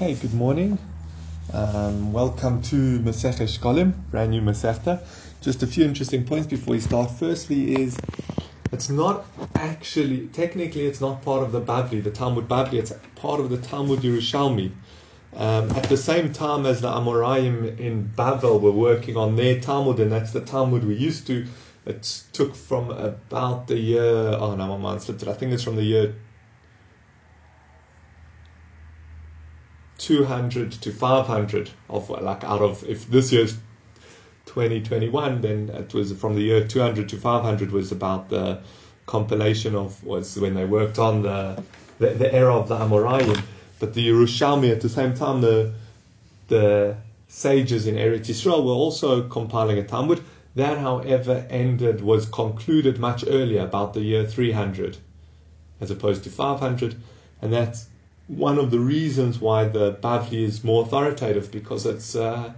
Okay, good morning. Um, welcome to Masechta Shkolim, brand new Masechta. Just a few interesting points before we start. Firstly, is it's not actually technically it's not part of the Bavli, the Talmud Bavli. It's part of the Talmud Yerushalmi. Um, at the same time as the Amoraim in Babel were working on their Talmud, and that's the Talmud we used to. It took from about the year. Oh no, my mind slipped it. I think it's from the year 200 to 500 of like out of if this year's 2021 then it was from the year 200 to 500 was about the compilation of was when they worked on the the, the era of the Amoraim but the Yerushalmi at the same time the the sages in Eretz Yisrael were also compiling a Talmud. That however ended was concluded much earlier about the year 300 as opposed to 500 and that's one of the reasons why the Bavli is more authoritative because it's uh,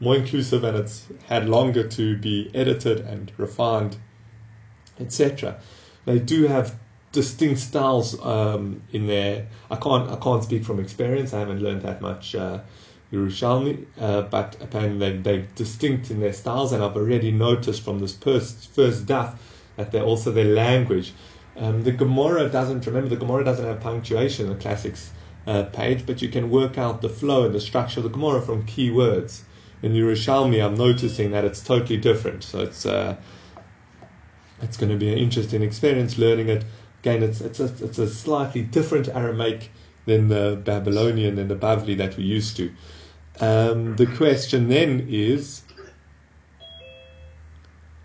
more inclusive and it's had longer to be edited and refined, etc. They do have distinct styles um, in there. I can't I can't speak from experience. I haven't learned that much uh, Yerushalmi, uh, but apparently they, they're distinct in their styles, and I've already noticed from this first first daf that they're also their language. Um, the Gemara doesn't, remember, the Gemara doesn't have punctuation, the classics uh, page, but you can work out the flow and the structure of the Gemara from key words. In Yerushalmi, I'm noticing that it's totally different. So it's uh, it's going to be an interesting experience learning it. Again, it's it's a, it's a slightly different Aramaic than the Babylonian and the Bavli that we used to. Um, the question then is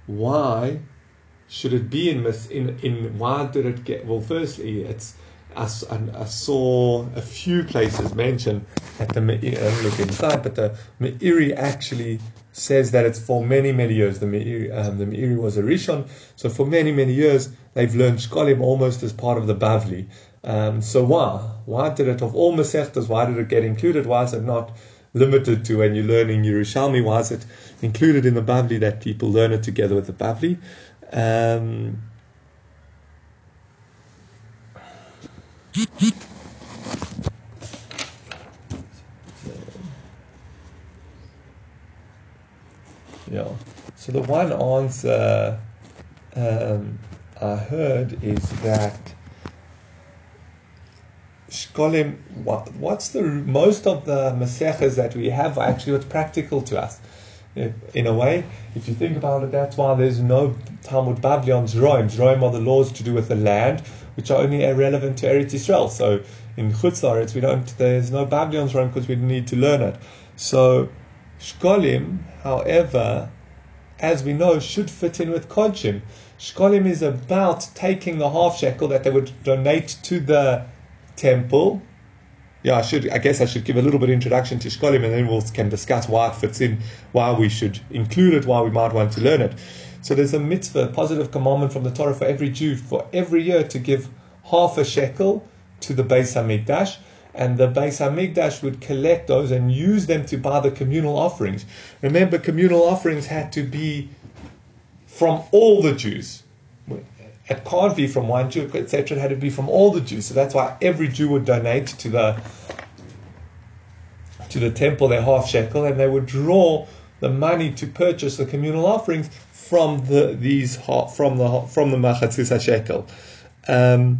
why should it be in in in why did it get well firstly it's I, I saw a few places mentioned at the uh, look inside but the Meiri actually says that it's for many many years. The Meiri um, the Meiri was a Rishon. So for many many years they've learned Shkolim almost as part of the Bavli. Um, so why? Why did it of all Masechtas why did it get included? Why is it not limited to when you're learning Yerushalmi? Why is it included in the Bavli that people learn it together with the Bavli um, yeah. So the one answer um, I heard is that Shkolim, what, what's the most of the Maseches that we have are actually what's practical to us in a way, if you think about it, that's why there's no Talmud Bavli on Zroim. Zroim are the laws to do with the land, which are only relevant to Eretz Yisrael. So in Chutz we don't. There's no Bavli on Zroim because we need to learn it. So Shkolim, however, as we know, should fit in with Kodshim. Shkolim is about taking the half shekel that they would donate to the temple yeah, I should. I guess I should give a little bit of introduction to Shkolim, and then we can discuss why it fits in, why we should include it, why we might want to learn it. So there's a mitzvah, a positive commandment from the Torah for every Jew for every year to give half a shekel to the Beis Hamikdash, and the Beis Hamikdash would collect those and use them to buy the communal offerings. Remember, communal offerings had to be from all the Jews it can't be from one Jew, etc. It had to be from all the Jews. So that's why every Jew would donate to the to the temple their half shekel, and they would draw the money to purchase the communal offerings from the these from the from the machatzis shekel. Um,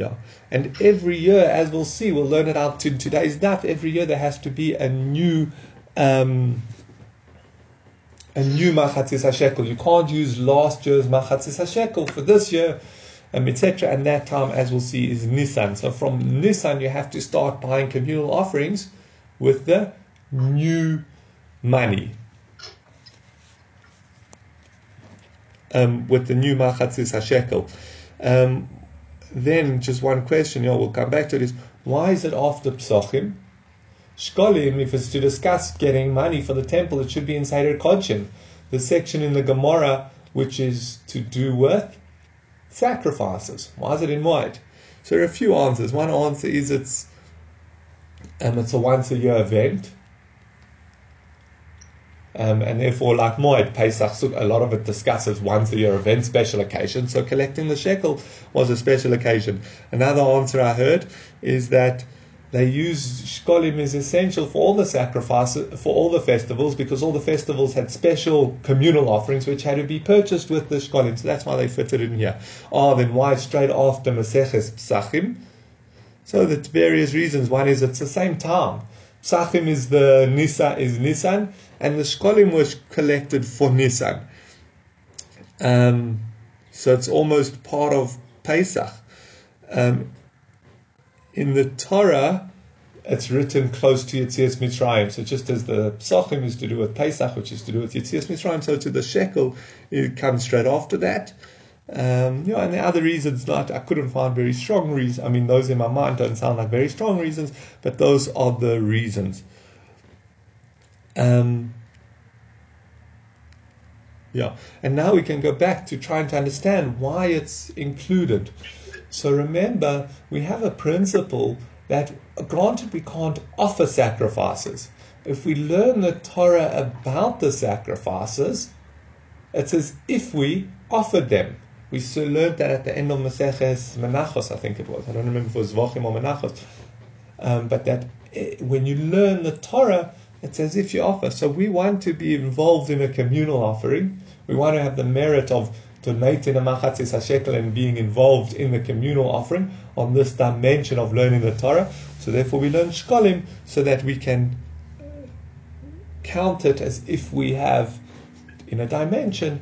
Yeah. And every year, as we'll see, we'll learn it out to today's daf. Every year there has to be a new um, a new machatzis hashekel. You can't use last year's machatzis hashekel for this year, um, etc. And that time, as we'll see, is Nissan. So from Nissan, you have to start buying communal offerings with the new money. Um, with the new machatzis hashekel. Um, then just one question, you know, we'll come back to this. Why is it after Psachim? Shkolim, if it's to discuss getting money for the temple, it should be inside Seder Kodshim, the section in the Gemara which is to do with sacrifices. Why is it in white? So there are a few answers. One answer is it's um, it's a once a year event. Um, and therefore, like Moed, Pesach, a lot of it discusses once a year event, special occasion. So collecting the shekel was a special occasion. Another answer I heard is that they use shkolim is essential for all the sacrifices, for all the festivals, because all the festivals had special communal offerings which had to be purchased with the shkolim. So that's why they fitted in here. Oh, then why straight after Maseches Psachim? So that's various reasons. One is it's the same time. Psachim is the Nisa is Nisan, and the shkolim was collected for Nisan. Um, so it's almost part of Pesach. Um, in the Torah, it's written close to Yitzias Mitzrayim. So just as the Psachim is to do with Pesach, which is to do with Yitzias Mitzrayim, so to the shekel, it comes straight after that. Um, know, and the other reasons, not I couldn't find very strong reasons. I mean, those in my mind don't sound like very strong reasons, but those are the reasons. Um, yeah, and now we can go back to trying to understand why it's included. So remember, we have a principle that, granted, we can't offer sacrifices. If we learn the Torah about the sacrifices, it's as if we offered them. We learned that at the end of Maseches Menachos, I think it was. I don't remember if it was Vochim or Menachos. Um, but that eh, when you learn the Torah, it's as if you offer. So we want to be involved in a communal offering. We want to have the merit of donating a machatzis hashekel and being involved in the communal offering on this dimension of learning the Torah. So therefore, we learn shkolim so that we can count it as if we have, in a dimension,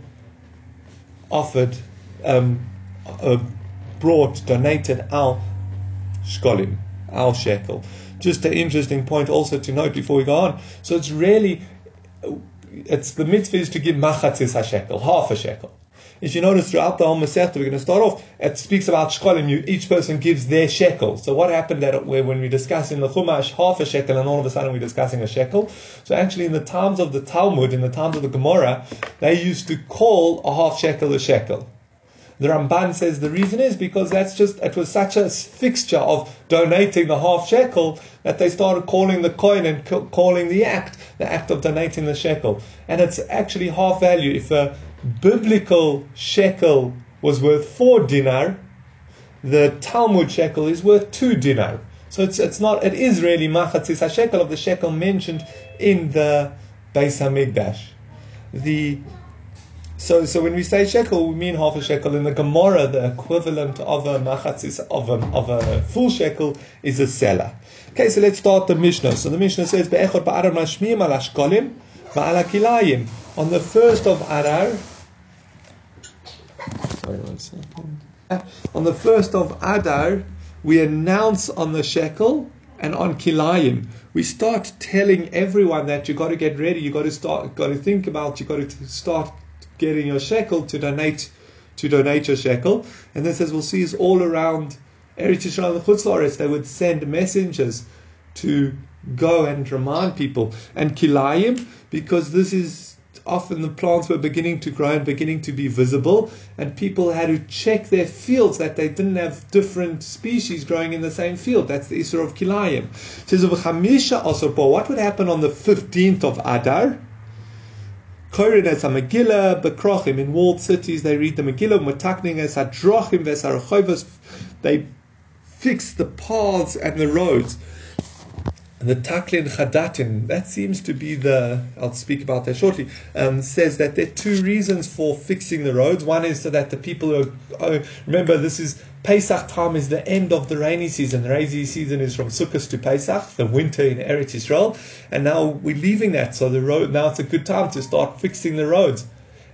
offered, um, uh, brought, donated our shkolim, our shekel. Just an interesting point also to note before we go on. So it's really, it's the mitzvah is to give machatzis shekel, half a shekel. If you notice throughout the whole Masechta, we're going to start off, it speaks about shkolim, you, each person gives their shekel. So what happened that where when we discuss in the Chumash half a shekel and all of a sudden we're discussing a shekel? So actually in the times of the Talmud, in the times of the Gemara, they used to call a half shekel a shekel. The Ramban says the reason is because that's just it was such a fixture of donating the half shekel that they started calling the coin and calling the act the act of donating the shekel, and it's actually half value. If a biblical shekel was worth four dinar, the Talmud shekel is worth two dinar. So it's, it's not, it is really machatzis shekel of the shekel mentioned in the Beis Hamikdash. The so, so when we say shekel, we mean half a shekel. In the Gemara, the equivalent of a machatzis of a, of a full shekel is a sela. Okay, so let's start the Mishnah. So the Mishnah says, "Be'echot ba'aram lashmiyim al ashkolim va'al kilayim." On the first of Adar, sorry, one second. On the first of Adar, we announce on the shekel and on kilayim. We start telling everyone that you got to get ready. You got to start. Got to think about. You got to start getting your shekel to donate to donate your shekel. And then says we'll see is all around Eretz Yisrael and Chutz They would send messengers to go and remind people. And kilayim, because this is often the plants were beginning to grow and beginning to be visible, and people had to check their fields that they didn't have different species growing in the same field. That's the Isra of Kilayim. It says what would happen on the 15th of Adar? Korin a Megillah, Bekrochim, in walled cities, they read the Megillah, Mutakning as Hadrochim, Vesarachovas, they fix the paths and the roads. And the Taklin Chadatin, that seems to be the, I'll speak about that shortly, um, says that there are two reasons for fixing the roads. One is so that the people are, oh, remember this is, Pesach time is the end of the rainy season. The rainy season is from Sukkot to Pesach, the winter in Eretz Israel, and now we're leaving that, so the road, now it's a good time to start fixing the roads.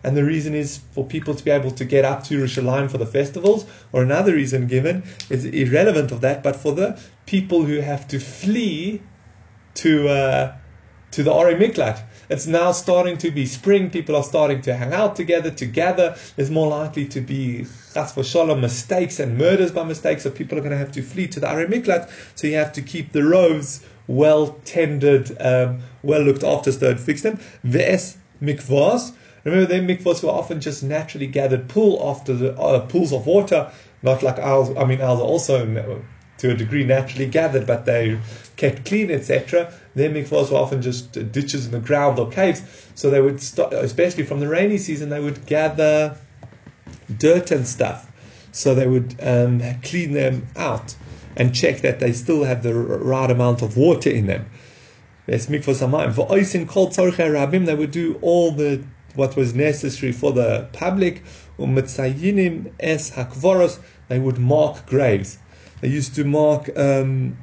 And the reason is for people to be able to get up to Yerushalayim for the festivals, or another reason given is irrelevant of that, but for the people who have to flee to uh, to the Ori Miklat. It's now starting to be spring. People are starting to hang out together, Together. There's more likely to be chas v'shalom mistakes and murders by mistake. So people are going to have to flee to the Ori Miklat. So you have to keep the roads well tended, um, well looked after, so don't fix them. V'es mikvahs. Remember, their mikvahs were often just naturally gathered pool after the uh, pools of water, not like ours. I mean, ours are also to a degree naturally gathered, but they kept clean, etc. their mikvahs were often just ditches in the ground or caves. So they would, start, especially from the rainy season, they would gather dirt and stuff. So they would um, clean them out and check that they still have the right amount of water in them. Yes, mikvahs hamayim. For oisin kol rabim, they would do all the what was necessary for the public. Umitzayinim es hakvoros, they would mark graves. They used to mark um,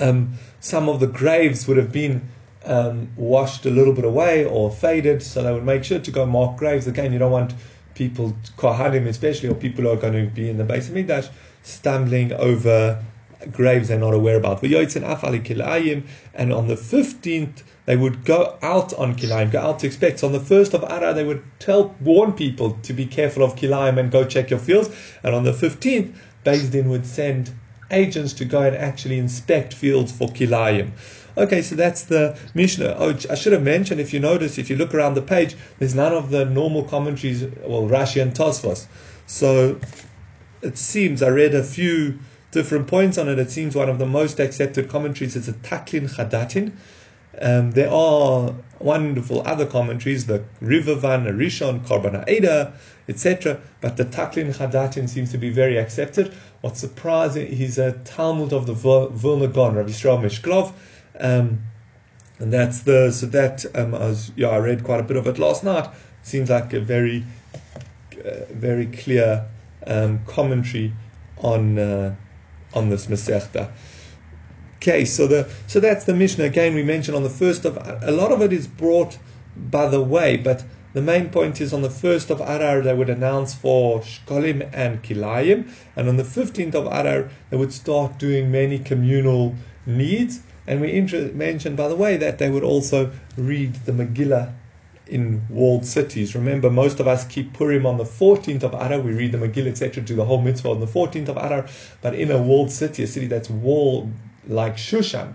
um, some of the graves would have been um, washed a little bit away or faded, so they would make sure to go mark graves. Again, you don't want people, kohanim especially, or people who are going to be in the Beis HaMikdash, stumbling over graves they're not aware about. And on the 15th, they would go out on Kilayim, go out to expect. So on the 1st of Adar, they would tell, warn people to be careful of Kilayim and go check your fields. And on the 15th, Beis Din would send agents to go and actually inspect fields for Kilayim. Okay, so that's the Mishnah. Oh, I should have mentioned, if you notice, if you look around the page, there's none of the normal commentaries, well, Rashi and Tosfos. So it seems, I read a few different points on it. It seems one of the most accepted commentaries is a Taklin Chadatin. Um, there are wonderful other commentaries, the Rivavan, Rishon, Korban Aida, etc. But the Taklin Chadatin seems to be very accepted. What's surprising, he's a Talmud of the Vilna Gaon, Rabbi Yisrael Mishklov. Um, and that's the so that um, I yeah I read quite a bit of it last night. Seems like a very uh, very clear um, commentary on uh, on this Masechta. Okay, so the so that's the Mishnah again. We mentioned on the first of a lot of it is brought by the way, but the main point is on the first of Adar they would announce for Shkolim and Kilayim, and on the fifteenth of Adar they would start doing many communal needs. And we inter- mentioned, by the way, that they would also read the Megillah in walled cities. Remember, most of us keep Purim on the 14th of Adar. We read the Megillah, etc., do the whole mitzvah on the 14th of Adar. But in a walled city, a city that's walled like Shushan,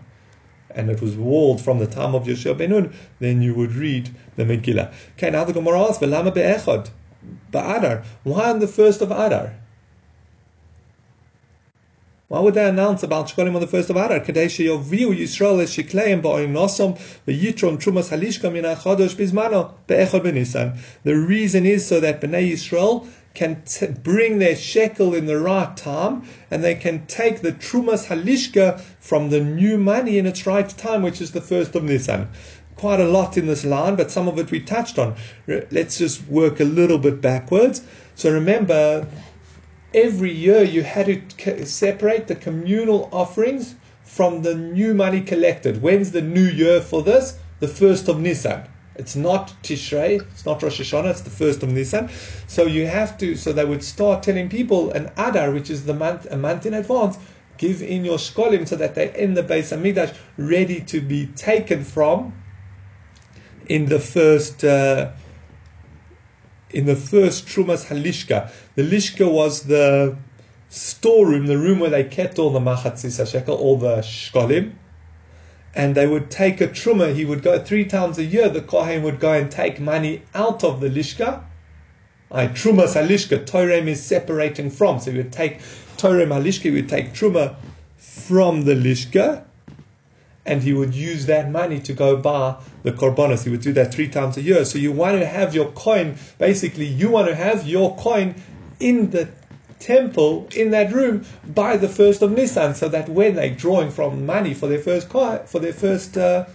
and it was walled from the time of Yoshua Benun, then you would read the Megillah. Okay, now the Gemara asks, V'lama be'echad? Ba'adar. Why on the first of Adar? Why would they announce about Shkolim on the first of Adar? Kadesh Yoviu Yisrael Shikleim Ba'oim Nosom V'yitrom Trumas Halishka Min HaChadosh Bizmano Be'echad B'Nisan. The reason is so that Bnei Yisrael can t- bring their shekel in the right time and they can take the Trumas Halishka from the new money in its right time, which is the first of Nisan quite a lot in this line, but some of it we touched on. Let's just work a little bit backwards. So remember, every year you had to separate the communal offerings from the new money collected. When's the new year for this? The first of Nisan. It's not Tishrei, it's not Rosh Hashanah, it's the first of Nisan. So you have to, so they would start telling people an Adar, which is the month, a month in advance, give in your shkolim so that they're in the Beis Hamikdash ready to be taken from in the first uh, in the first Trumas Halishka. The Lishka was the storeroom, the room where they kept all the Machatzis HaShekel, all the Shkolim. And they would take a Truma, he would go three times a year, the Kohen would go and take money out of the Lishka. I Trumas Halishka, Torem is separating from. So he would take Torem Halishka, he would take Truma from the Lishka and he would use that money to go buy the korbanos. He would do that three times a year. So you want to have your coin, basically, you want to have your coin in the temple in that room by the first of Nissan, so that when they're drawing from money for their first for their first uh,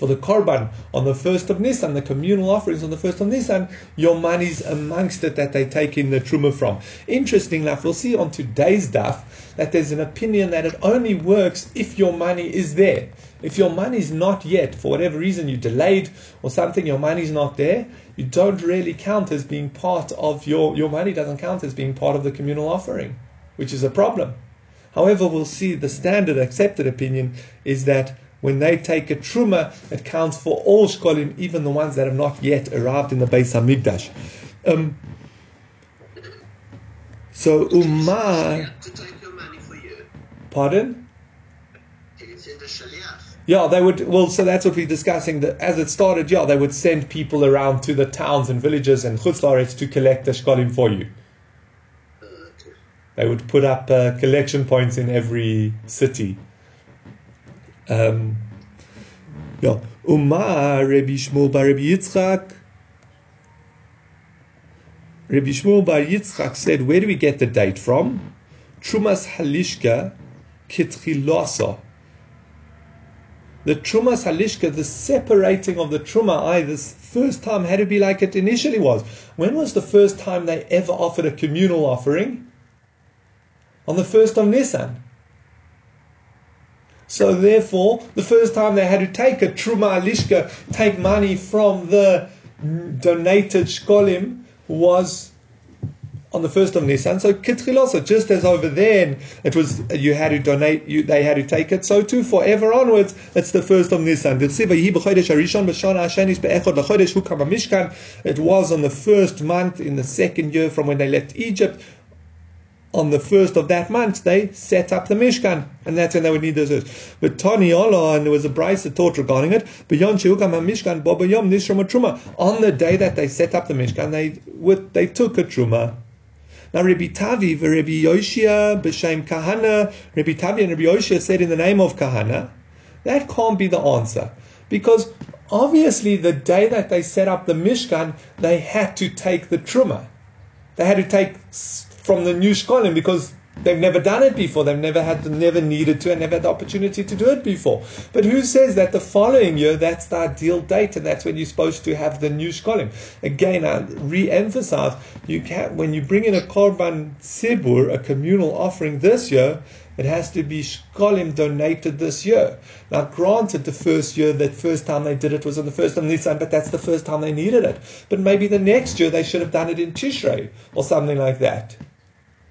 for the korban on the first of Nissan, the communal offerings on the first of Nissan, your money's amongst it that they take in the truma from. Interesting enough, we'll see on today's daf that there's an opinion that it only works if your money is there. If your money is not yet, for whatever reason you delayed or something, your money's not there, you don't really count as being part of your, your money doesn't count as being part of the communal offering, which is a problem. However, we'll see the standard accepted opinion is that when they take a truma, it counts for all shkolim, even the ones that have not yet arrived in the Beis Hamikdash. Um, so Umar. Pardon? Yeah, they would. Well, so that's what we're discussing. That as it started, yeah, they would send people around to the towns and villages and chutzlaretz to collect the shkolim for you. They would put up uh, collection points in every city. Um, yeah. Umar Rabbi Shmuel Bar Rabbi Yitzchak. Rabbi Shmuel Bar Yitzchak said, where do we get the date from? Trumas Halishka Kitchilasa. The Truma Halishka, the separating of the Truma, I, this first time had to be like it initially was. When was the first time they ever offered a communal offering? On the first of Nisan. So therefore, the first time they had to take a Truma Alishka, take money from the donated Shkolim, was on the first of Nisan. So Kitchilosa, just as over there it was you had to donate, you, they had to take it. So too forever onwards, it's the first of Nisan. It was on the first month in the second year from when they left Egypt on the first of that month, they set up the Mishkan, and that's when they would need the. But Tani Allah, and there was a Braisa that taught regarding it. Beyond Shehukam Mishkan, Baba Yom Truma. On the day that they set up the Mishkan, they they took a Truma. Now Rabbi Tavi, Rabbi Yoshia, B'Shem Kahana, Rabbi Tavi and Rabbi Yoshia said in the name of Kahana. That can't be the answer, because obviously the day that they set up the Mishkan, they had to take the Truma. They had to take from the new Shkolim because they've never done it before. They've never had, never needed to, and never had the opportunity to do it before. But who says that the following year that's the ideal date, and that's when you're supposed to have the new Shkolim? Again, I re-emphasize: you can when you bring in a korban sibur, a communal offering this year. It has to be shkolim donated this year. Now, granted, the first year, that first time they did it was on the first of Nisan, but that's the first time they needed it. But maybe the next year they should have done it in Tishrei or something like that.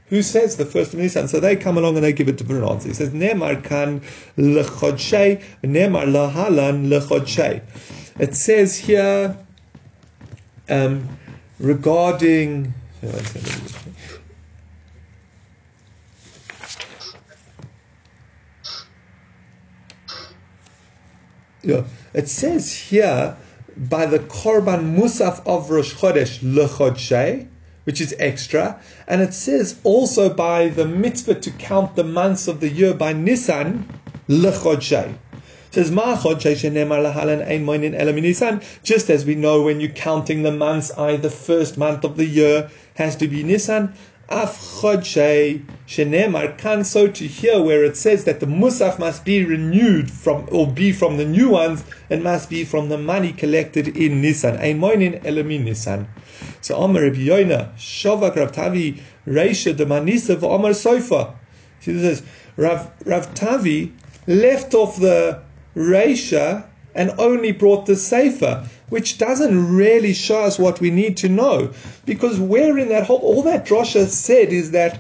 Who says the first of Nisan? So they come along and they give a different answer. He says, Nemar kan lechodshei, Nemar lahalan lechodshei. It says here um, regarding. Yeah, it says here by the korban musaf of Rosh Chodesh lechodshei which is extra. And it says also by the mitzvah to count the months of the year by Nisan, lechodshei. says. Just as we know when you're counting the months, I the first month of the year has to be Nisan. Af chodshei shenemar kan so to hear where it says that the musaf must be renewed from or be from the new ones and must be from the money collected in Nisan. Ein moinin elemi Nisan. So Amar Rabbi Yoina Shavak Rav Tavi Reisha de Manisa Amar Sofa. See this is Rav Rav Tavi left off the Reisha and only brought the Seifa, which doesn't really show us what we need to know. Because where in that whole, all that Drosha said is that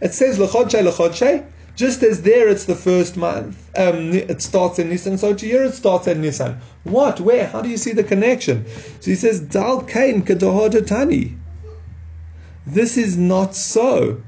it says Lechodshei, Lechodshei, just as there it's the first month, um, it starts in Nissan, so to here it starts in Nissan. What? Where? How do you see the connection? So he says, Dal Kain Kedohodatani. This is not so.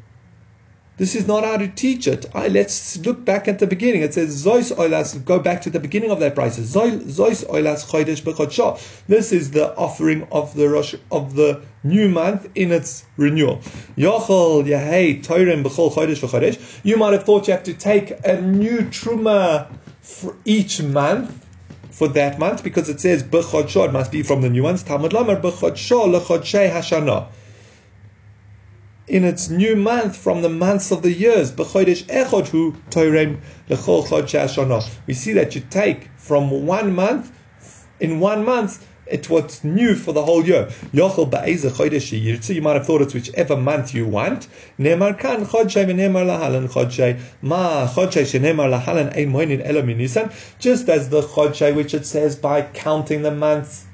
This is not how to teach it. I, let's look back at the beginning. It says Zois Oilas. Go back to the beginning of that price. Zois Oilas Chodesh B'Chodsha. This is the offering of the Rosh, of the new month in its renewal. Yochel Yahei Toirem B'Chol Chodesh V'Chodesh. You might have thought you have to take a new truma for each month for that month because it says B'Chodsha. It must be from the new ones. Talmud Lamar B'Chodsha L'Chodshei Hashanah in its new month from the months of the years. We see that you take from one month, in one month, it's what's new for the whole year. You might have thought it's whichever month you want. Just as the chodshei, which it says by counting the months,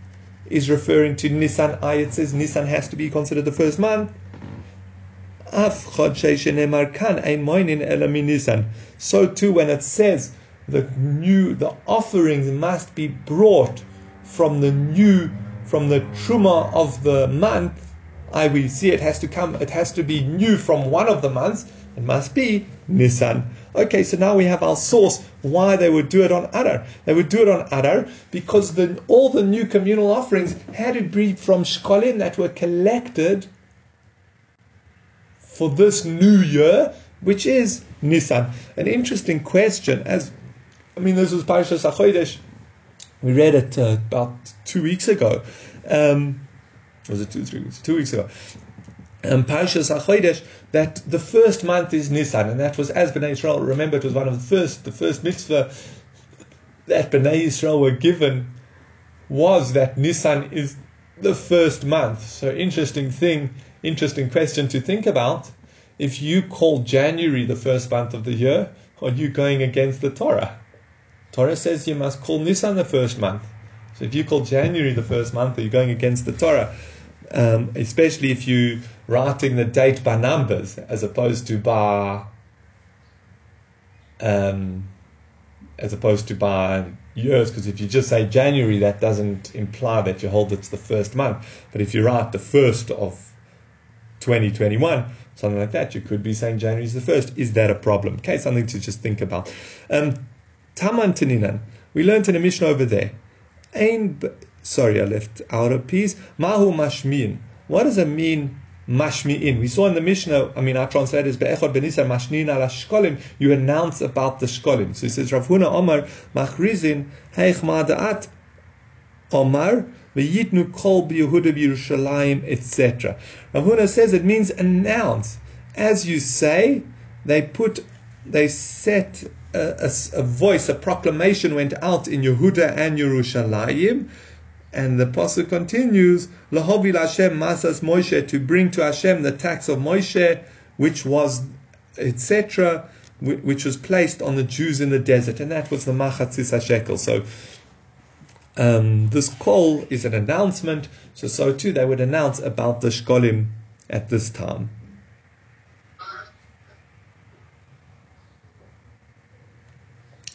is referring to Nisan. It says Nisan has to be considered the first month. So too, when it says the new, the offerings must be brought from the new, from the truma of the month. I will see it has to come. It has to be new from one of the months. It must be Nisan. Okay, so now we have our source why they would do it on Adar. They would do it on Adar because the, all the new communal offerings had to be from shkolim that were collected for this new year, which is Nisan. An interesting question. As I mean, this was Parashas Achodesh. We read it uh, about two weeks ago. Um, was it two, three weeks? Two weeks ago. Um, Parashas Achodesh, that the first month is Nisan, and that was as Bnei Israel. Remember, it was one of the first, the first mitzvah that Bnei Israel were given was that Nisan is the first month. So interesting thing, interesting question to think about. If you call January the first month of the year, are you going against the Torah? Torah says you must call Nisan the first month. So if you call January the first month, are you going against the Torah? Um, especially if you're writing the date by numbers as opposed to by um, as opposed to by years, because if you just say January, that doesn't imply that you hold it's the first month. But if you write the first of 2021, something like that, you could be saying January is the first. Is that a problem? Okay, something to just think about. Um, Taman Taninan, we learned in a Mishnah over there. Ein, sorry, I left out a piece. Mahu Mashmin. What does it mean mashmi'in. We saw in the Mishnah, I mean, our translator is Be'echot Benisa Mashnin ala Shkolim, you announce about the Shkolim. So he says, Rav Huna Omar, Machrizin, Heich Ma'ada'at, Omar, V'yitnu kol b'Yehuda b'Yerushalayim, etc. Rav Huna says it means announce. As you say, they put, they set a, a, a voice, a proclamation went out in Yehuda and Yerushalayim, and the pasuk continues, "Lahovil Hashem masas Moshe to bring to Hashem the tax of Moshe, which was, etc., which was placed on the Jews in the desert, and that was the machatzis hashekel." So. Um, this call is an announcement, so so too they would announce about the shkolim at this time.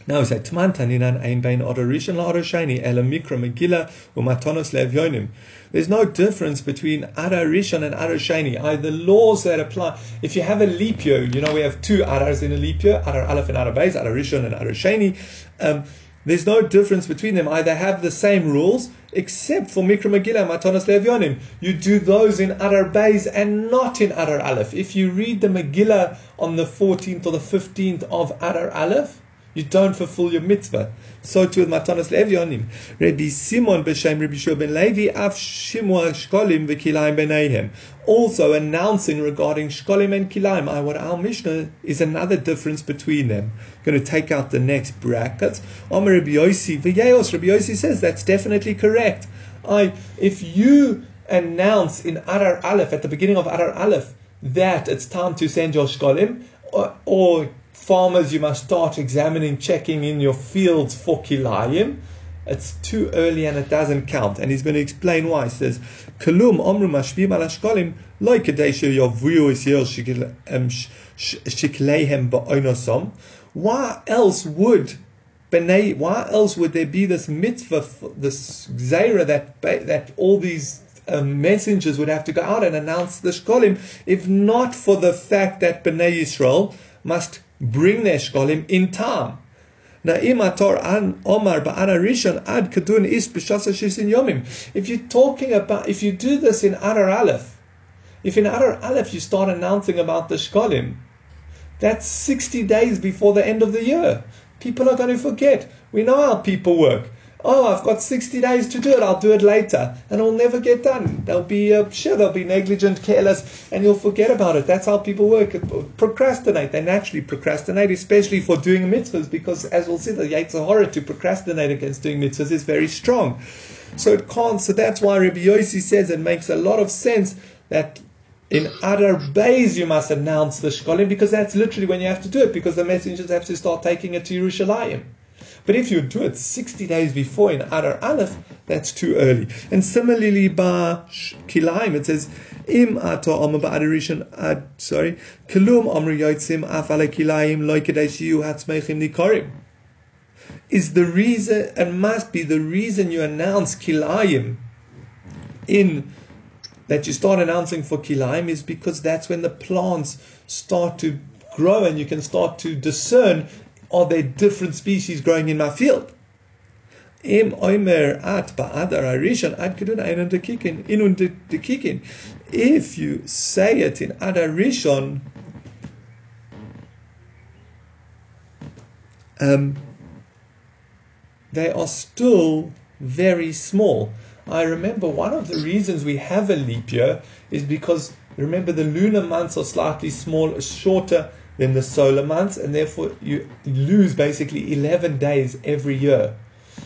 Now we say Tman Taninan Ein Bein Odo Rishon LaOdo Mikra Megillah Umatonos Levyonim. There's no difference between Rishon and Adar Sheni. Either laws that apply. If you have a leap year, you know we have two Adars in a leap year: Adar Aleph and Adar Beis, Rishon and Sheni. Um, there's no difference between them. Either have the same rules, except for Mikra Megillah Matonos Levyonim. You do those in Adar Beis and not in Adar Aleph. If you read the Megillah on the 14th or the 15th of Adar Aleph, you don't fulfill your mitzvah. So too with Matanas Levyonim. Rabbi Simon b'Shem Rabbi Shua ben Levi af Shimua Shkolim v'Kilayim b'Neihem. Also announcing regarding Shkolim and Kilayim. I, what our Mishnah is another difference between them. I'm going to take out the next brackets. Omer Rabbi Yossi v'Yeos. Rabbi Yossi says that's definitely correct. I, if you announce in Adar Aleph, at the beginning of Adar Aleph, that it's time to send your Shkolim, or, or farmers, you must start examining, checking in your fields for kilayim. It's too early and it doesn't count. And he's going to explain why. He says, Kalum omru mashvim al ashkolim loy kadesha yavuyu isyel shikleihem ba'onosom. Why else would B'nai, why else would there be this mitzvah, this zera that that all these um, messengers would have to go out and announce the shkolim, if not for the fact that Bnei Yisrael must bring their shkolim in yomim. If you're talking about, if you do this in Adar Aleph, if in Adar Aleph you start announcing about the shkolim, that's 60 days before the end of the year. People are going to forget. We know how people work oh, I've got 60 days to do it, I'll do it later. And it'll never get done. They'll be, uh, sure, they'll be negligent, careless, and you'll forget about it. That's how people work. Procrastinate. They naturally procrastinate, especially for doing mitzvahs, because as we'll see, the Yetzer hora to procrastinate against doing mitzvahs is very strong. So it can't, so that's why Rabbi Yossi says it makes a lot of sense that in Adar Beis you must announce the Shkolim because that's literally when you have to do it because the messengers have to start taking it to Yerushalayim. But if you do it 60 days before in Adar Aleph, that's too early. And similarly, by Kilaim, it says, Im ato omer ba'adarishan ad, sorry, Kilum omer yotzim afale kilaim loikadesh yu hatzmeichim nikorim. Is the reason, and must be the reason you announce Kilayim in that you start announcing for Kilaim is because that's when the plants start to grow and you can start to discern are there different species growing in my field? Im oimer ad inun. If you say it in adar rishon, um, they are still very small. I remember one of the reasons we have a leap year is because remember the lunar months are slightly small, shorter than the solar months, and therefore you lose basically 11 days every year.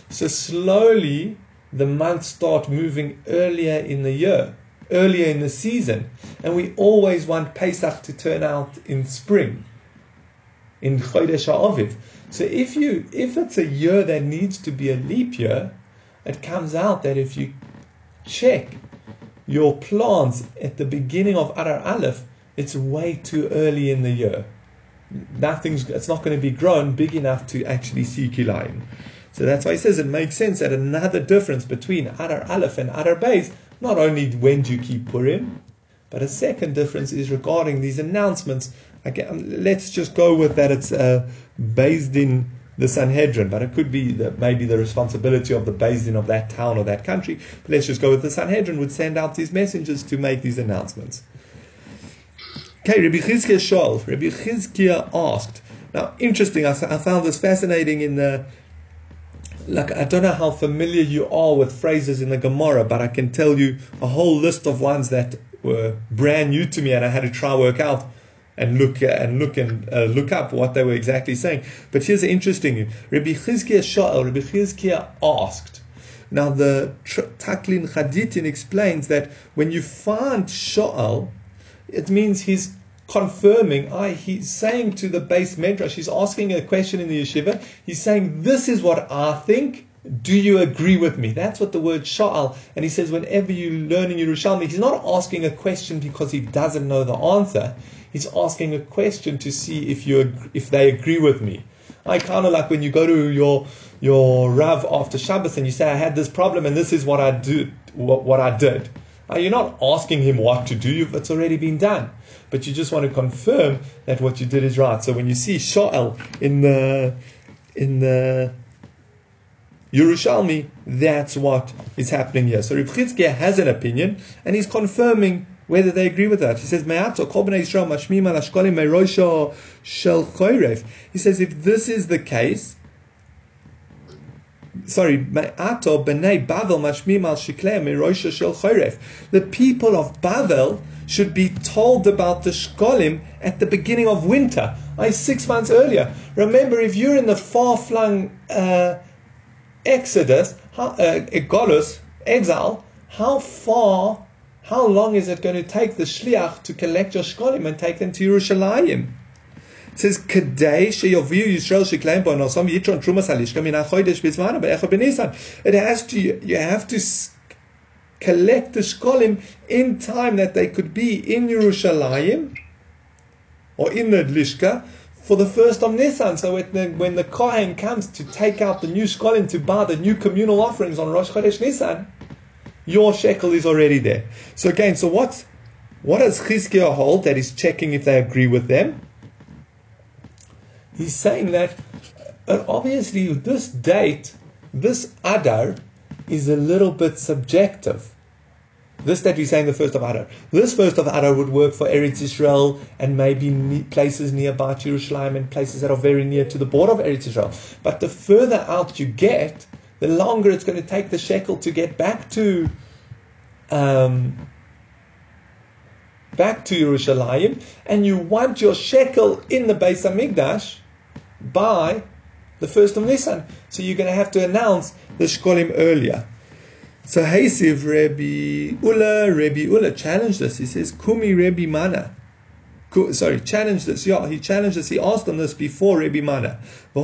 So slowly the months start moving earlier in the year, earlier in the season, and we always want Pesach to turn out in spring, in Chodesh HaAviv. So if you if it's a year that needs to be a leap year, it comes out that if you check your plants at the beginning of Adar Aleph, it's way too early in the year. Nothing's it's not going to be grown big enough to actually see kilayim. So that's why he says it makes sense that another difference between Adar Aleph and Adar Beis, not only when do you keep Purim, but a second difference is regarding these announcements Again, let's just go with that it's uh, based in the Sanhedrin, but it could be that maybe the responsibility of the Beis Din of that town or that country. But let's just go with the Sanhedrin would send out these messengers to make these announcements. Okay, Rabbi Chizkiah Shol, Rabbi Chizkiah asked. Now, interesting, I, found this fascinating in the like I don't know how familiar you are with phrases in the Gemara, but I can tell you a whole list of ones that were brand new to me, and I had to try work out and look and look and uh, look up what they were exactly saying. But here's the interesting: Rabbi Chizkiah Sha'al, Rabbi Chizkiah asked. Now the Taklin Chadatin explains that when you find Sha'al, it means he's confirming. I he's saying to the beis medrash, he's asking a question in the yeshiva. He's saying, "This is what I think." Do you agree with me? That's what the word sha'al. And he says, whenever you learn in Yerushalmi, he's not asking a question because he doesn't know the answer. He's asking a question to see if you if they agree with me. I kind of like when you go to your your Rav after Shabbos and you say, I had this problem and this is what I do, what, what I did. You're not asking him what to do, it's already been done. But you just want to confirm that what you did is right. So when you see Sha'al in the, in the Yerushalmi, that's what is happening here. So Reb has an opinion and he's confirming whether they agree with that. He says, He says, if this is the case, sorry, the people of Bavel should be told about the Shkolim at the beginning of winter, I six months earlier. Remember, if you're in the far-flung uh, Exodus, uh, Golus, exile, how far how long is it going to take the shliach to collect your shkolim and take them to Yerushalayim? It says, "Kadei sheyoviu Yisrael shekleim bonosom yitron trumas min achodesh bizmana be'echad benisan." It has to. You have to collect the shkolim in time that they could be in Yerushalayim or in the lishka for the first of Nisan. So when the Kohen comes to take out the new shkolim to buy the new communal offerings on Rosh Chodesh Nisan, your shekel is already there. So again, so what's what does Chizkiah hold that is checking if they agree with them? He's saying that uh, obviously this date, this Adar, is a little bit subjective. This that we're saying the first of Adar. This first of Adar would work for Eretz Israel and maybe ne- places nearby Jerusalem and places that are very near to the border of Eretz Israel. But the further out you get, the longer it's going to take the shekel to get back to um, back to Yerushalayim, and you want your shekel in the Beis Hamikdash by the first of Nisan. So you're going to have to announce the shkolim earlier. So Haysiv Rabbi Ula, Rabbi Ula challenged us. He says, Kumi Rabbi Mana sorry, challenged us. Yeah, he challenged us. He asked on this before Rabbi Mana. There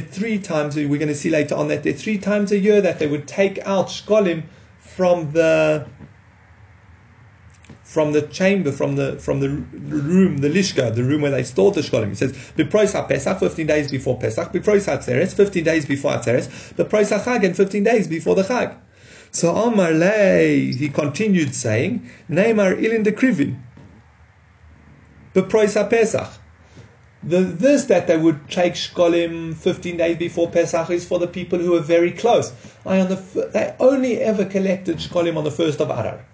three times, we're going to see later on that there are three times a year that they would take out shkolim from the from the chamber, from the from the room, the lishka, the room where they stored the shkolim. He says, "B'prois Pesach, fifteen days before Pesach. B'prois Atzeres, fifteen days before Atzeres. B'prois Chag, and fifteen days before the Chag." So Amar Lei, he continued saying, Neymar ilin de krivin. Beprois Pesach. The, this that they would take shkolim 15 days before Pesach is for the people who are very close. I on the they only ever collected shkolim on the first of Adar,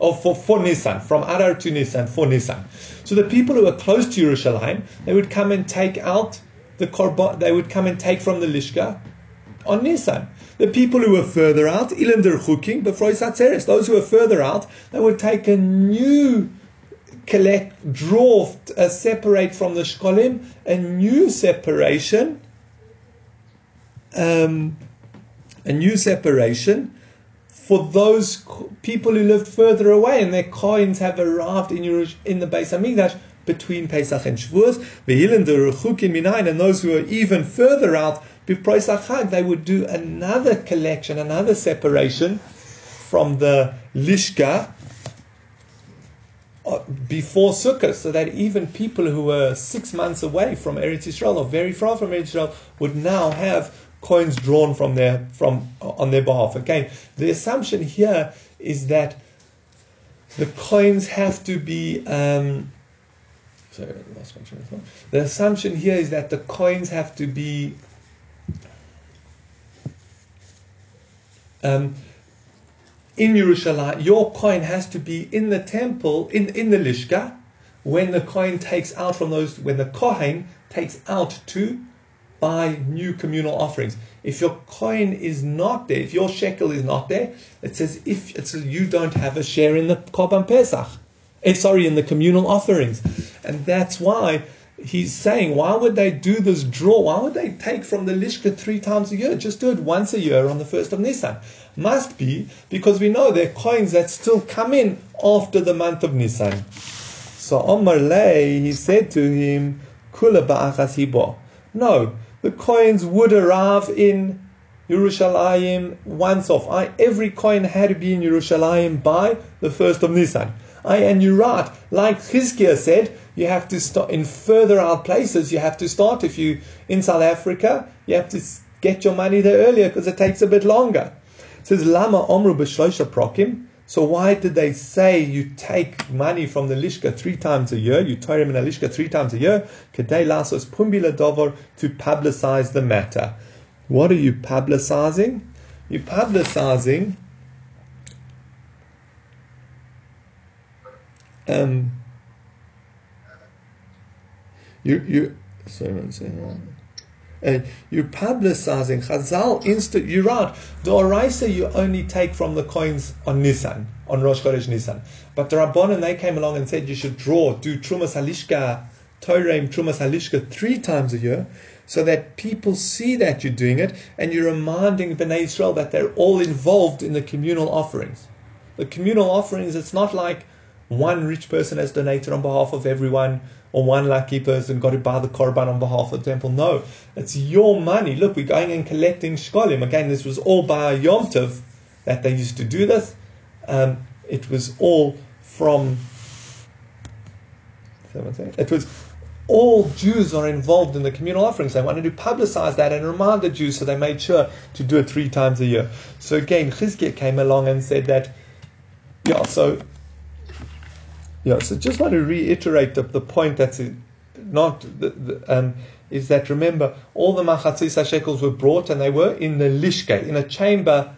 or for for Nisan, from Adar to Nissan, for Nissan. So the people who were close to Yerushalayim, they would come and take out the korban. They would come and take from the lishka on Nissan. The people who were further out, Ilander Chuking, before those who were further out, they would take a new collect, draw, uh, separate from the shkolim, a new separation, um, a new separation for those people who lived further away and their coins have arrived in, in the Beis Hamikdash between Pesach and Shavuos, and those who are even further out, they would do another collection, another separation from the Lishka uh, before Sukkot, so that even people who were six months away from Eretz Yisrael or very far from Eretz Yisrael would now have coins drawn from their from on their behalf. Again, the assumption here is that the coins have to be. Um, sorry, lost my The assumption here is that the coins have to be. Um, in Yerushalayim, your coin has to be in the temple, in, in the Lishka, when the coin takes out from those, when the Kohen takes out to buy new communal offerings. If your coin is not there, if your shekel is not there, it says if it says you don't have a share in the Korban Pesach. Eh, sorry, in the communal offerings. And that's why he's saying, why would they do this draw? Why would they take from the Lishka three times a year? Just do it once a year on the first of Nisan. Must be because we know there are coins that still come in after the month of Nisan. So Omar Lay, he said to him, Kula ba'achas No, the coins would arrive in Yerushalayim once off. I, every coin had to be in Yerushalayim by the first of Nisan. I, and you're right, like Chizkiah said, you have to start in further out places. You have to start if you in South Africa. You have to get your money there earlier because it takes a bit longer. It says Lama Omru b'Shlosha Prokim. So why did they say you take money from the lishka three times a year? You tie him in a lishka three times a year. Kedei lasos pumbila dover to publicize the matter. What are you publicizing? You're publicizing. Um, you you sorry one second. Uh, you're publicizing Chazal instant. You're. The Oraisa you only take from the coins on Nisan, on Rosh Chodesh Nisan. But the Rabbanon they came along and said you should draw, do Trumas Halishka, Toreim Trumas Halishka three times a year, so that people see that you're doing it, and you're reminding Bnei Israel that they're all involved in the communal offerings. The communal offerings, it's not like one rich person has donated on behalf of everyone or one lucky person got to buy the korban on behalf of the temple. No, it's your money. Look, we're going and collecting shkolim. Again, this was all by Yom Tov that they used to do this. Um, it was all from. It was all Jews are involved in the communal offerings. They wanted to publicize that and remind the Jews, so they made sure to do it three times a year. So again, Chizkiah came along and said that, yeah, so yeah, so just want to reiterate the, the point that's not the, the, um, is that remember all the machatzis shekels were brought and they were in the lishke in a chamber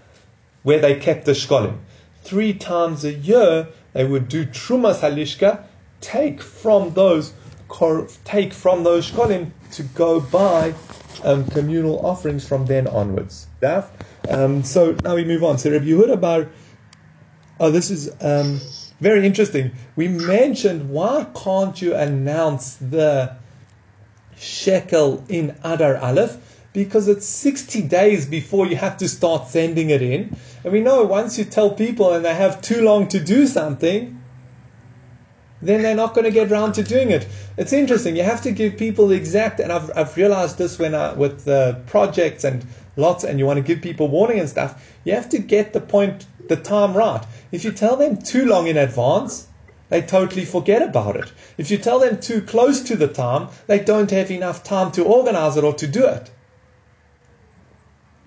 where they kept the shkolim. Three times a year they would do trumas halishka, take from those take from those shkolim to go buy um, communal offerings from then onwards. Um, so now we move on. So Rabbi Yehuda Bar, oh, this is. Um, very interesting. We mentioned why can't you announce the shekel in Adar Aleph? Because it's 60 days before you have to start sending it in. And we know once you tell people and they have too long to do something, then they're not going to get around to doing it. It's interesting. You have to give people the exact, and I've, I've realized this when I, with projects and lots, and you want to give people warning and stuff. You have to get the point, the time right. If you tell them too long in advance, they totally forget about it. If you tell them too close to the time, they don't have enough time to organize it or to do it.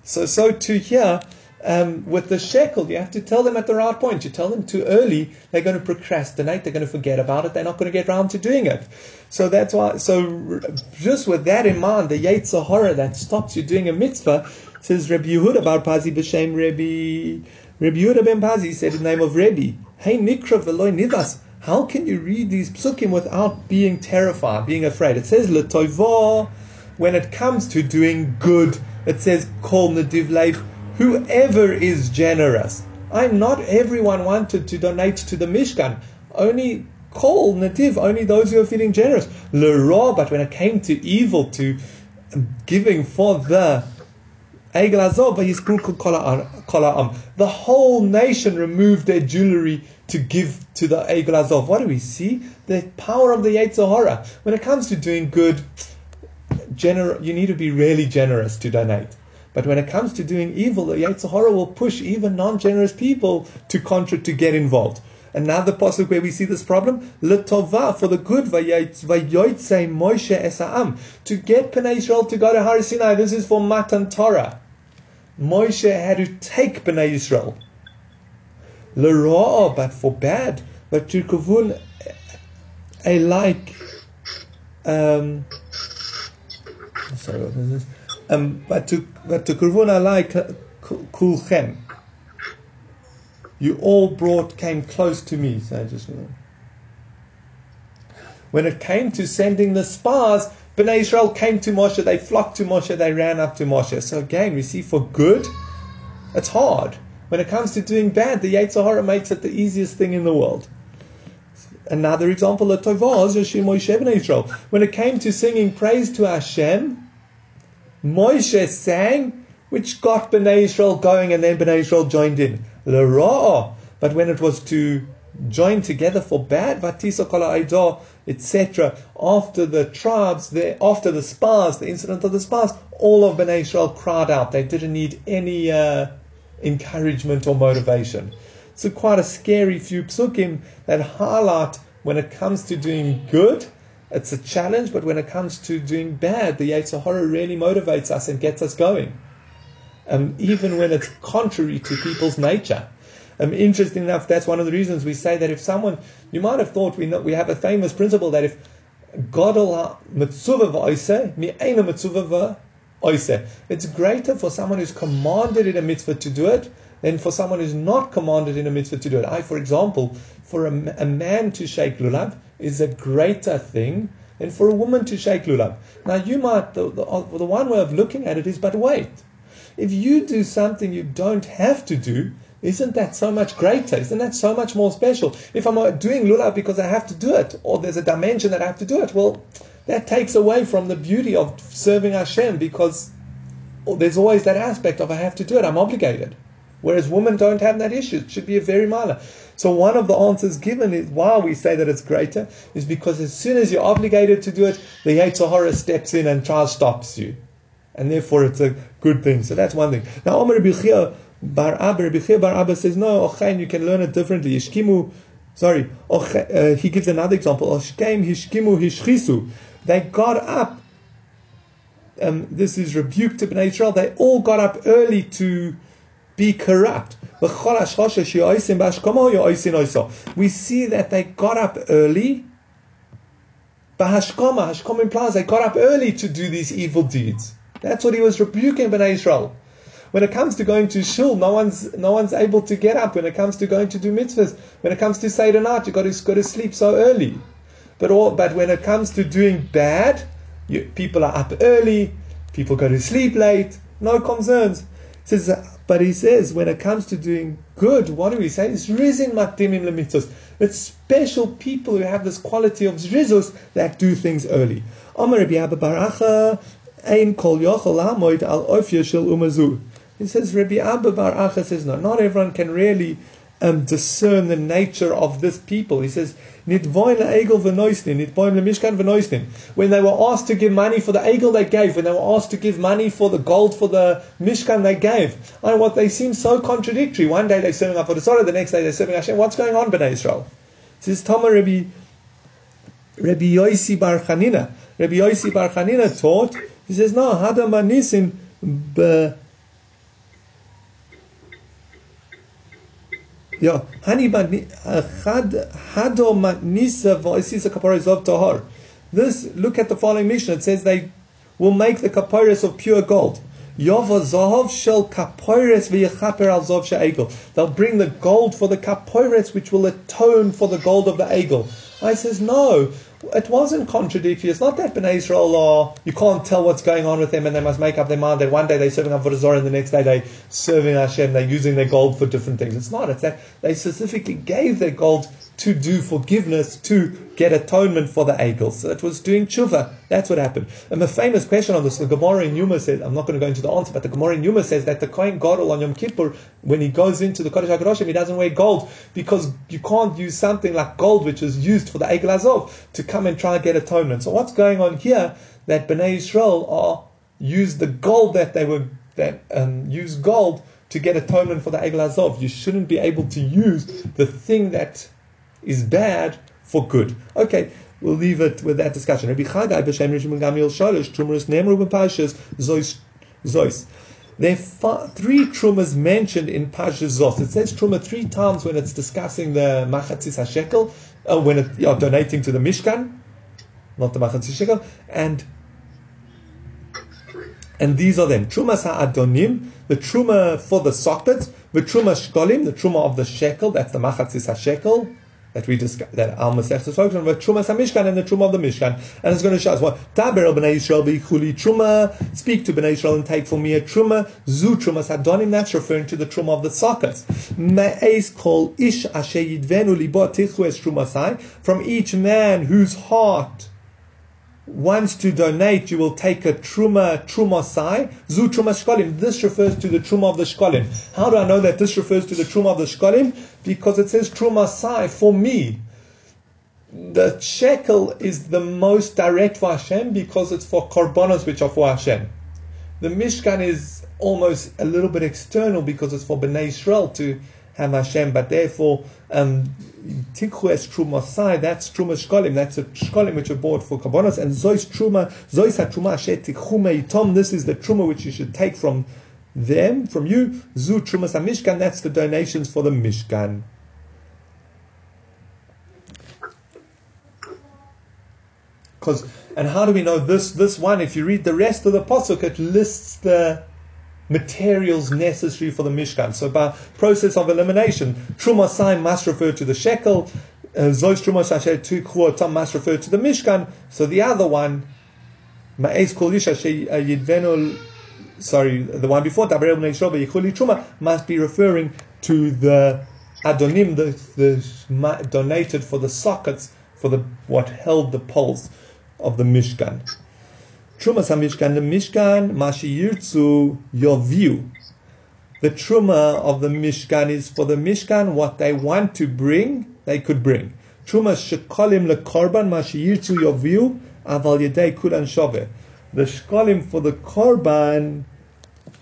So, so to here, um, with the shekel. You have to tell them at the right point. You tell them too early, they're going to procrastinate. They're going to forget about it. They're not going to get around to doing it. So that's why. So just with that in mind, the Yetzer Hara that stops you doing a mitzvah says Rabbi Yehuda Bar Pazi b'shem Rabbi Rabbi Yehuda ben Pazi said the name of Rabbi, Hey Nikra v'loy nivas. How can you read these psukim without being terrified, being afraid? It says l'toivah when it comes to doing good. It says kol nadiv leif whoever is generous. I'm not everyone wanted to donate to the Mishkan. Only call nativ, only those who are feeling generous. Le but when it came to evil, to giving for the the whole nation removed their jewelry to give to the Egel. What do we see? The power of the Yetzer Hara. When it comes to doing good, gener- you need to be really generous to donate. But when it comes to doing evil, the Yetzer Hara will push even non-generous people to contra- to get involved. Another pasuk where we see this problem, letova for the good vayotzei Moshe esa'am to get Bnei Israel to go to Har Sinai. This is for Matan Torah. Moshe had to take Bnei Israel. L'ra'ah, but for bad. But to kavun a like. Um, sorry, what is this? Um, but to but to kurvuna like kulchem. You all brought came close to me. So I just when it came to sending the spies, Bnei Israel came to Moshe. They flocked to Moshe. They ran up to Moshe. So again, we see for good, it's hard. When it comes to doing bad, the Yetzer Hara makes it the easiest thing in the world. Another example of Tovaz, Moshe Bnei Israel. When it came to singing praise to Hashem, Moshe sang, which got Bnei Israel going, and then Bnei Israel joined in. L'ra'ah. But when it was to join together for bad, Vatisa Kala etc., after the tribes, the, after the spies, the incident of the spies, all of Bnei Israel cried out. They didn't need any uh, encouragement or motivation. So quite a scary few psukim that highlight when it comes to doing good, it's a challenge, but when it comes to doing bad, the Yetzer Hara really motivates us and gets us going. Um, even when it's contrary to people's nature. Um, interesting enough, that's one of the reasons we say that if someone, you might have thought we know, we have a famous principle that if God it's greater for someone who's commanded in a mitzvah to do it than for someone who's not commanded in a mitzvah to do it. I, for example, for a, a man to shake lulav is a greater thing than for a woman to shake lulav. Now, you might, the, the, uh, the one way of looking at it is, but wait, if you do something you don't have to do, isn't that so much greater? Isn't that so much more special? If I'm uh, doing lulav because I have to do it, or there's a dimension that I have to do it, well, that takes away from the beauty of serving Hashem because oh, there's always that aspect of I have to do it, I'm obligated. Whereas women don't have that issue. It should be a very minor. So one of the answers given is why we say that it's greater is because as soon as you're obligated to do it, the Yetzer Hara steps in and tries stops you. And therefore it's a good thing. So that's one thing. Now Omer Bichia Bar Abba, Bichia Bar Abba says, no, Ochain, you can learn it differently. Ishkimu, sorry, uh, he gives another example. Oshkeim Hishkimu Hishchisu. They got up um, this is rebuked to Israel. They all got up early to be corrupt. We see that they got up early. Bahashkoma, Hashkom implies they got up early to do these evil deeds. That's what he was rebuking Bnei Israel. When it comes to going to shul, no one's no one's able to get up. When it comes to going to do mitzvahs, when it comes to Seder night, you got to go to sleep so early. But all, but when it comes to doing bad, you, people are up early, people go to sleep late, no concerns. says but he says, when it comes to doing good, what do we say? It's rizin makdimim lemitzos. It's special people who have this quality of zrizus that do things early. Amar Rabbi Baracha, ein kol yochel al umazu. He says, Rabbi Abba Baracha says, no, not everyone can really um, discern the nature of this people. He says, when they were asked to give money for the egel, they gave. When they were asked to give money for the gold for the Mishkan, they gave. And what they seem so contradictory. One day they're serving Avodah Zorah, the next day they're serving Hashem. What's going on, Bnei Israel? This is Tama Rabbi, Rabbi Yosi Bar Chanina. Rabbi Yosi Bar Chanina taught, he says, no, Hadam Yeah, Hani uh, Hado Matnisa Voisisa Kaparis of Tahar. This, look at the following mission. It says they will make the kaparis of pure gold. Yova Zahav Shel Kapoires v'Yechaper al Zav She'egel. They'll bring the gold for the kapoires which will atone for the gold of the egel. I says, no, it wasn't contradictory. It's not that Bnei Israel are, you can't tell what's going on with them and they must make up their mind that one day they're serving Avodah Zorah and the next day they're serving Hashem, they're using their gold for different things. It's not. It's that they specifically gave their gold to do forgiveness, to get atonement for the Egel. So it was doing tshuva. That's what happened. And the famous question on this, the Gemara in Yuma says, I'm not going to go into the answer, but the Gemara in Yuma says that the Kohen Gadol on Yom Kippur, when he goes into the Kodesh HaKadoshim, he doesn't wear gold because you can't use something like gold, which is used for the Egel Azov, to come and try and get atonement. So what's going on here, that Bnei Israel are, use the gold that they were, that um, use gold to get atonement for the Egel Azov. You shouldn't be able to use the thing that is bad for good. Okay, we'll leave it with that discussion. Rabbi Chagai b'shem Trumas Nemru b'Pashas Zois Zois. There are three trumas mentioned in Pashas Zos. It says truma three times when it's discussing the machatzis hashekel, uh, when it, you're donating to the Mishkan, not the machatzis shekel, and and these are them. Trumas ha'adonim, the truma for the sockets, the truma shkolim, the truma of the shekel, that's the machatzis hashekel, that we discussed, that Al Masech is focused on, but Truma Mishkan and the Truma of the Mishkan. And it's going to show us what Taber Bnei Yisrael Chuli Truma, speak to Bnei Yisrael and take for me a Truma, Zu Truma Sadonim, that's referring to the Truma of the sockets. Me'ez kol ish ashe yidvenu libo tichu es from each man whose heart wants to donate, you will take a truma truma sai zu truma shkolim. This refers to the truma of the shkolim. How do I know that this refers to the truma of the shkolim? Because it says truma sai for me. The shekel is the most direct for Hashem because it's for korbanos which are for Hashem. The Mishkan is almost a little bit external because it's for Bnei Israel to have Hashem, but therefore, um, Tikhu es Truma Sai, that's Truma Shkolim, that's a Shkolim which are bought for korbanos, and Zois Truma, Zois HaTruma Asher Tikhume Itom, this is the Truma which you should take from them, from you, Zu Truma Mishkan, that's the donations for the Mishkan. Because, and how do we know this, this one? If you read the rest of the Pasuk, it lists the materials necessary for the Mishkan. So by process of elimination, Truma sign must refer to the shekel, uh, Zois Truma Shasher Tu Tam must refer to the Mishkan. So the other one, Ma'ez Kolisha uh, Yidvenu, sorry, the one before, Truma, must be referring to the Adonim, the, the donated for the sockets, for the what held the poles of the Mishkan. Trumas HaMishkan, the Mishkan, Mashi Yirtzu, your view. The Truma of the Mishkan is for the Mishkan, what they want to bring, they could bring. Truma Shekolim LeKorban, Mashi Yirtzu, your view, Aval Yedei Kulan Shove. The Shkolim for the Korban,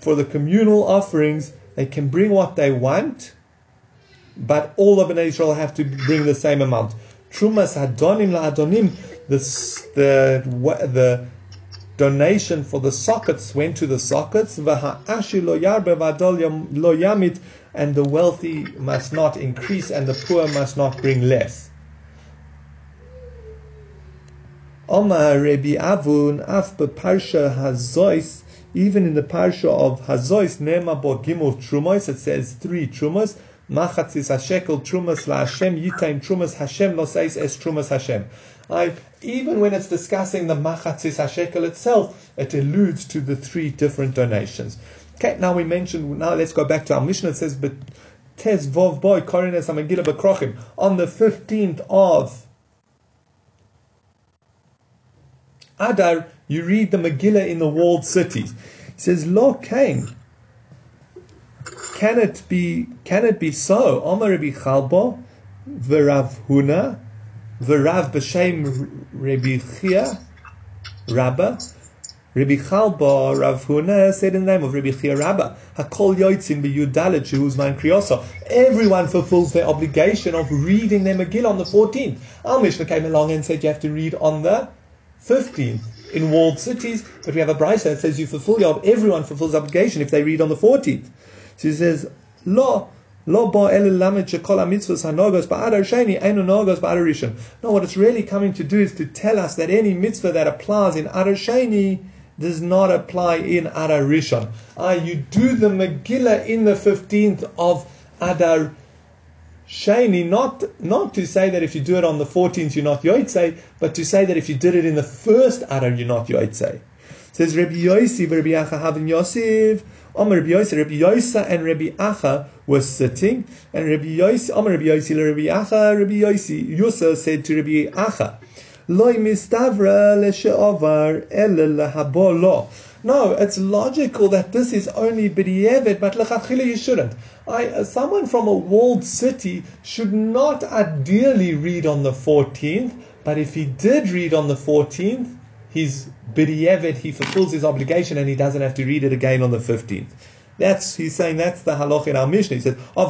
for the communal offerings, they can bring what they want, but all of Bnei Israel have to bring the same amount. Trumas Hadonim LaAdonim, the, the, the donation for the sockets went to the sockets, and the wealthy must not increase and the poor must not bring less. Omar Rabbi Avun af parsha hazois, even in the parsha of hazois nema bo gimel trumos, it says three trumos. Machatzis hashekel trumas la Hashem yitain trumas Hashem lo says es trumas Hashem. I, even when it's discussing the machatzis hashekel itself, it alludes to the three different donations. Okay, now we mentioned, now let's go back to our Mishnah. It says, but Tes Vov Boy Korines Amagila Bekrochim on the 15th of Adar, you read the Megillah in the walled cities. It says, Lo Cain. Can it be can it be so? Omar Rabbi Chalbo, Verav Huna, V'Rav b'Shem Rabbi Chia, Rabba, Rabbi Chalba, Rav Huna said in the name of Rabbi Chia Rabba, Hakol Yoitzin b'Yudalet Shehuz Man Kriyosa. Everyone fulfills their obligation of reading their Megillah on the 14th. Our Mishnah came along and said you have to read on the 15th in walled cities, but we have a Braisa that says you fulfill your, everyone fulfills obligation if they read on the 14th. So he says, Lo, Lo mitzvahs sheni. No, what it's really coming to do is to tell us that any mitzvah that applies in Adar Sheni does not apply in Adar Rishon. Ah, you do the Megillah in the 15th of Adar Shani, not, not to say that if you do it on the 14th you're not Yotzei, but to say that if you did it in the first Adar you're not Yotzei. says Rabbi Yossi, Rabbi Yosef, Omer Rabbi Yossi, Rabbi Yosa and Rabbi Acha were sitting, and Rabbi Yossi, Omer Rabbi Yossi, Rabbi Acha, Rabbi Yossi, Yosa said to Rabbi Acha, Loi mistavra leshe'ovar. No, it's logical that this is only b'di'evet, but lechatchila you shouldn't. I, uh, someone from a walled city should not ideally read on the 14th, but if he did read on the 14th, he's b'di'evet, he fulfills his obligation and he doesn't have to read it again on the 15th. That's he's saying that's the halach in our Mishnah. He said, "Oh,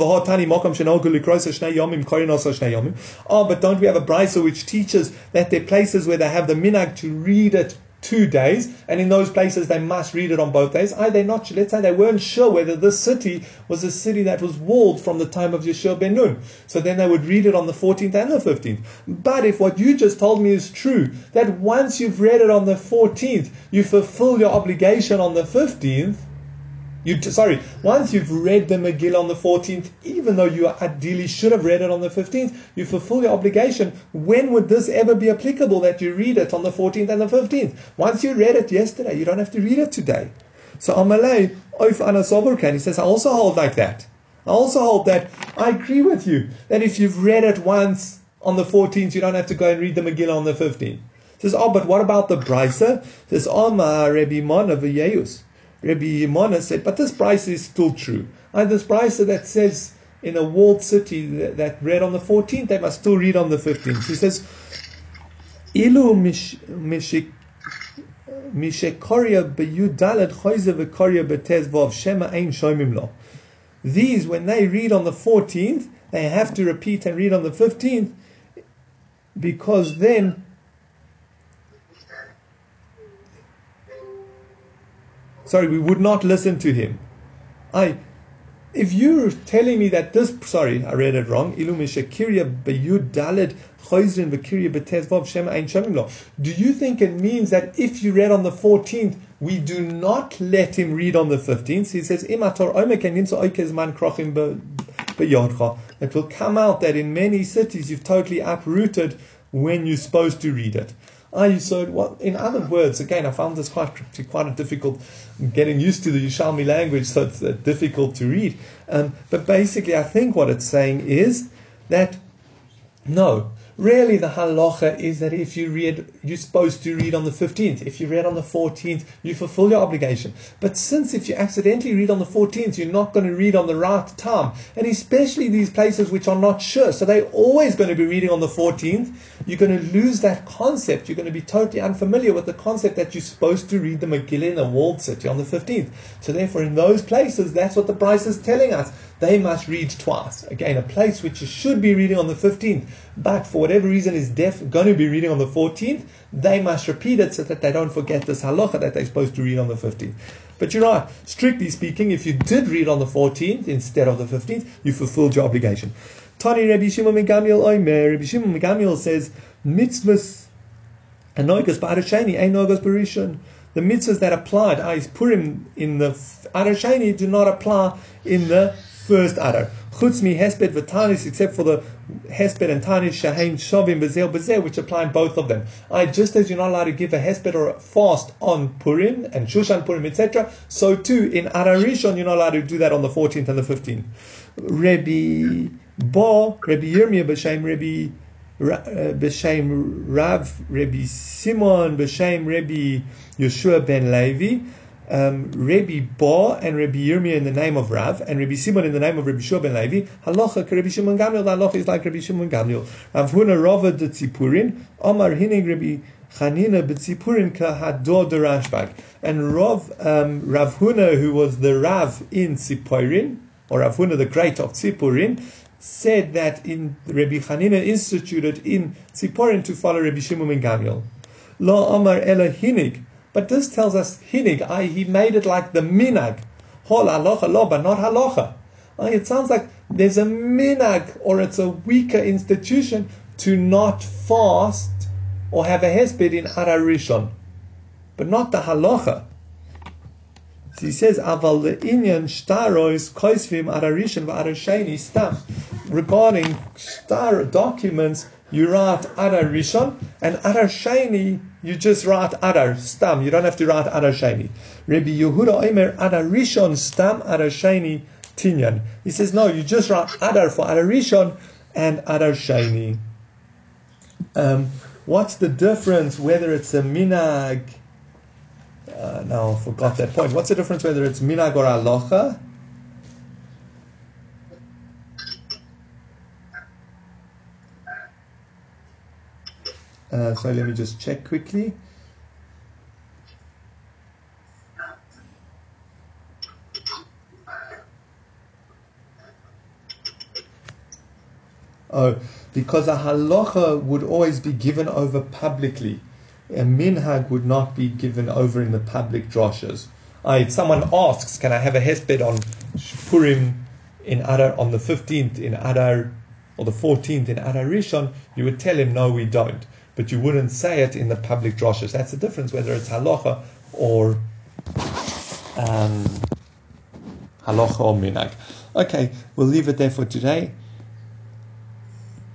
oh but don't we have a Braisa which teaches that there are places where they have the minag to read it two days, and in those places they must read it on both days. Are they not? Let's say they weren't sure whether this city was a city that was walled from the time of Yeshua ben Nun. So then they would read it on the 14th and the 15th. But if what you just told me is true, that once you've read it on the 14th, you fulfill your obligation on the 15th, you sorry, once you've read the Megillah on the 14th, even though you ideally should have read it on the 15th, you fulfill your obligation. When would this ever be applicable that you read it on the 14th and the 15th? Once you read it yesterday, you don't have to read it today. So Amalei, Oif Anasoverkan, he says, I also hold like that. I also hold that I agree with you that if you've read it once on the 14th, you don't have to go and read the Megillah on the 15th. He Says, oh, but what about the Braisa? Says, Omar Rebbe Mon of Yeus. Rabbi Yimona said, but this Braisa is still true. And this Braisa that says in a walled city that, that, read on the 14th, they must still read on the 15th. He says, Ilu shema ein lo. These, when they read on the 14th, they have to repeat and read on the 15th because then sorry, we would not listen to him. I, if you're telling me that this, sorry, I read it wrong. Do you think it means that if you read on the 14th, we do not let him read on the 15th? He says, it will come out that in many cities you've totally uprooted when you're supposed to read it. I so what in other words, again, I found this quite quite a difficult getting used to the Yerushalmi language, so it's uh, difficult to read. Um, but basically, I think what it's saying is that no, Really, the halacha is that if you read, you're supposed to read on the 15th. If you read on the 14th, you fulfill your obligation. But since if you accidentally read on the 14th, you're not going to read on the right time, and especially these places which are not sure, so they're always going to be reading on the 14th, you're going to lose that concept. You're going to be totally unfamiliar with the concept that you're supposed to read the Megillah in a walled city on the 15th. So therefore, in those places, that's what the Braisa is telling us. They must read twice. Again, a place which you should be reading on the 15th, but for whatever reason is deaf, going to be reading on the 14th, they must repeat it so that they don't forget this halacha that they're supposed to read on the 15th. But you're right, strictly speaking, if you did read on the 14th instead of the 15th, you fulfilled your obligation. Tani Rabbi Shimon Megamiel Oimer, Rabbi Shimon Megamiel says, mitzvahs anoigas ba'arashani, ein barishon. The mitzvahs that applied, ah, is Purim in the Arashani do not apply in the first Adar. Chutz mi hesped v'tanis, except for the hesped and tanis shahein shovim bezel bezel, which apply in both of them. I just as you're not allowed to give a hesped or a fast on Purim and Shushan Purim, etc., so too in Adar Rishon you're not allowed to do that on the 14th and the 15th. Rabbi Ba, Rabbi Yirmiyah b'shem Rabbi uh, b'shem Rav, Rabbi Simon b'shem Rabbi Yeshua ben Levi um, Rabbi Ba and Rabbi Yirmiyah in the name of Rav, and Rabbi Simon in the name of Rabbi Shua ben Levi, halacha Rabbi Shimon Gamliel, halacha is like Rabbi Shimon Gamliel. Rav Huna Rava de Tzipurin, Omar Hinig Rabbi Chanina B'Tzipurin Kahador de Rashbag. And Rav, um, Rav Huna, who was the Rav in Tzipurin, or Rav Huna the great of Tzipurin, said that in Rabbi Chanina instituted in Tzipurin to follow Rabbi Shimon ben Gamliel. Lo Omar Ela Hinig, but this tells us hinig, I, he made it like the minag. Hol halacha lo, but not halacha. It sounds like there's a minag or it's a weaker institution to not fast or have a hesped in Adar Rishon, but not the halacha. So he says, "Aval le'inyan shtarois koisvim adarishan v'adarsheni stam." Regarding shtar documents, you write adar rishon and adar sheni. You just write adar stam. You don't have to write adar sheni. Rabbi Yehuda Omer adar rishon stam adar sheni tinyan. He says no. You just write adar for adar rishon and adar sheni. Um, what's the difference whether it's a minag? Uh, now I forgot that point. What's the difference whether it's minag or alocha? Uh, so let me just check quickly. Oh, because a halacha would always be given over publicly a minhag would not be given over in the public droshes. Uh, if someone asks, "Can I have a hesped on Purim in Adar on the fifteenth in Adar or the fourteenth in Adar Rishon?" You would tell him, "No, we don't." But you wouldn't say it in the public droshes. That's the difference, whether it's halacha or um, halacha or minhag. Okay, we'll leave it there for today.